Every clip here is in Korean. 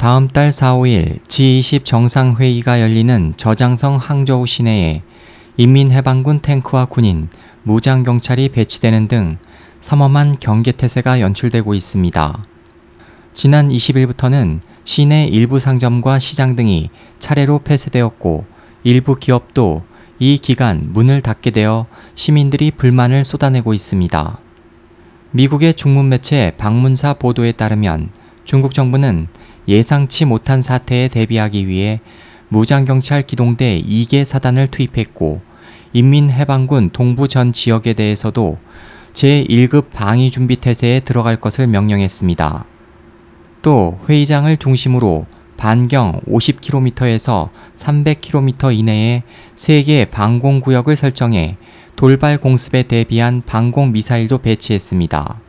다음 달 4, 5일 G20 정상회의가 열리는 저장성 항저우 시내에 인민해방군 탱크와 군인, 무장경찰이 배치되는 등 삼엄한 경계태세가 연출되고 있습니다. 지난 20일부터는 시내 일부 상점과 시장 등이 차례로 폐쇄되었고 일부 기업도 이 기간 문을 닫게 되어 시민들이 불만을 쏟아내고 있습니다. 미국의 중문 매체 방문사 보도에 따르면 중국 정부는 예상치 못한 사태에 대비하기 위해 무장경찰 기동대 2개 사단을 투입했고 인민해방군 동부 전 지역에 대해서도 제1급 방위 준비 태세에 들어갈 것을 명령했습니다. 또 회의장을 중심으로 반경 50km에서 300km 이내에 3개 방공구역을 설정해 돌발 공습에 대비한 방공 미사일도 배치했습니다.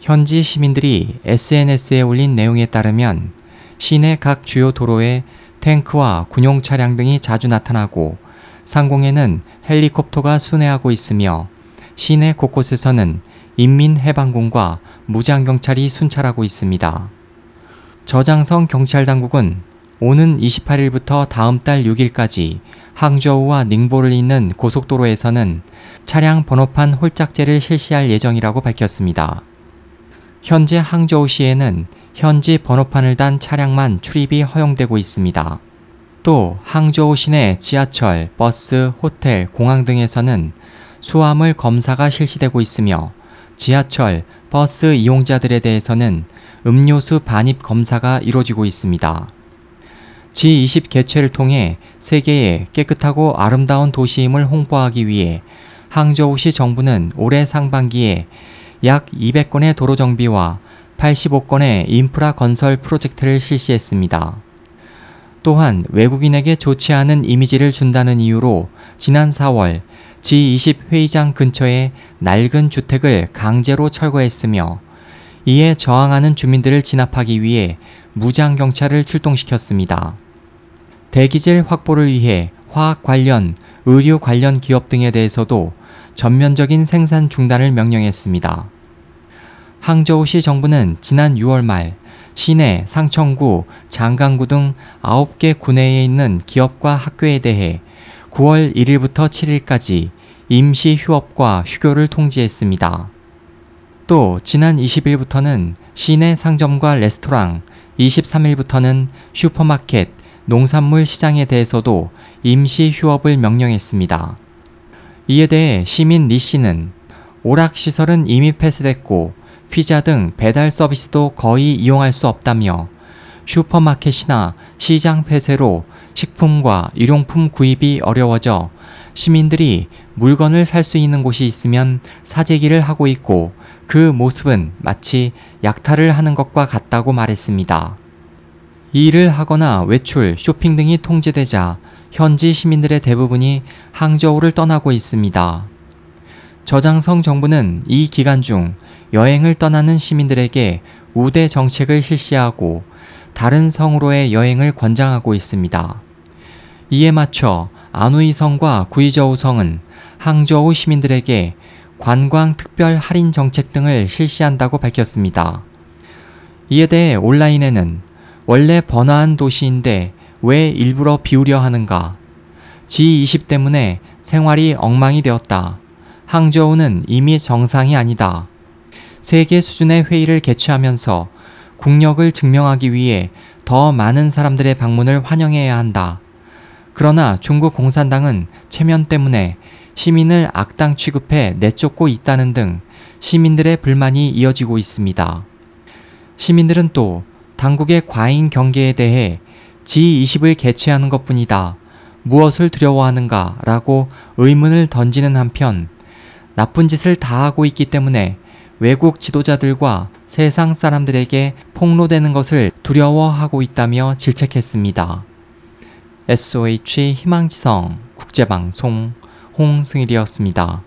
현지 시민들이 SNS에 올린 내용에 따르면 시내 각 주요 도로에 탱크와 군용 차량 등이 자주 나타나고 상공에는 헬리콥터가 순회하고 있으며 시내 곳곳에서는 인민해방군과 무장경찰이 순찰하고 있습니다. 저장성 경찰당국은 오는 28일부터 다음 달 6일까지 항저우와 닝보를 잇는 고속도로에서는 차량 번호판 홀짝제를 실시할 예정이라고 밝혔습니다. 현재 항저우시에는 현지 번호판을 단 차량만 출입이 허용되고 있습니다. 또 항저우 시내 지하철, 버스, 호텔, 공항 등에서는 수화물 검사가 실시되고 있으며 지하철, 버스 이용자들에 대해서는 음료수 반입 검사가 이루어지고 있습니다. G20 개최를 통해 세계의 깨끗하고 아름다운 도시임을 홍보하기 위해 항저우시 정부는 올해 상반기에 약 200건의 도로 정비와 85건의 인프라 건설 프로젝트를 실시했습니다. 또한 외국인에게 좋지 않은 이미지를 준다는 이유로 지난 4월 G20 회의장 근처에 낡은 주택을 강제로 철거했으며 이에 저항하는 주민들을 진압하기 위해 무장 경찰을 출동시켰습니다. 대기질 확보를 위해 화학 관련, 의료 관련 기업 등에 대해서도 전면적인 생산 중단을 명령했습니다. 항저우시 정부는 지난 6월 말 시내 상천구, 장강구 등 9개 구내에 있는 기업과 학교에 대해 9월 1일부터 7일까지 임시 휴업과 휴교를 통지했습니다. 또 지난 20일부터는 시내 상점과 레스토랑, 23일부터는 슈퍼마켓, 농산물 시장에 대해서도 임시 휴업을 명령했습니다. 이에 대해 시민 리 씨는 오락시설은 이미 폐쇄됐고 피자 등 배달 서비스도 거의 이용할 수 없다며 슈퍼마켓이나 시장 폐쇄로 식품과 일용품 구입이 어려워져 시민들이 물건을 살 수 있는 곳이 있으면 사재기를 하고 있고 그 모습은 마치 약탈을 하는 것과 같다고 말했습니다. 일을 하거나 외출, 쇼핑 등이 통제되자 현지 시민들의 대부분이 항저우를 떠나고 있습니다. 저장성 정부는 이 기간 중 여행을 떠나는 시민들에게 우대 정책을 실시하고 다른 성으로의 여행을 권장하고 있습니다. 이에 맞춰 아누이 성과 구이저우 성은 항저우 시민들에게 관광 특별 할인 정책 등을 실시한다고 밝혔습니다. 이에 대해 온라인에는 원래 번화한 도시인데 왜 일부러 비우려 하는가? G20 때문에 생활이 엉망이 되었다. 항저우는 이미 정상이 아니다. 세계 수준의 회의를 개최하면서 국력을 증명하기 위해 더 많은 사람들의 방문을 환영해야 한다. 그러나 중국 공산당은 체면 때문에 시민을 악당 취급해 내쫓고 있다는 등 시민들의 불만이 이어지고 있습니다. 시민들은 또 당국의 과잉 경계에 대해 G20을 개최하는 것 뿐이다. 무엇을 두려워하는가 라고 의문을 던지는 한편 나쁜 짓을 다 하고 있기 때문에 외국 지도자들과 세상 사람들에게 폭로되는 것을 두려워하고 있다며 질책했습니다. SOH 희망지성 국제방송 홍승일이었습니다.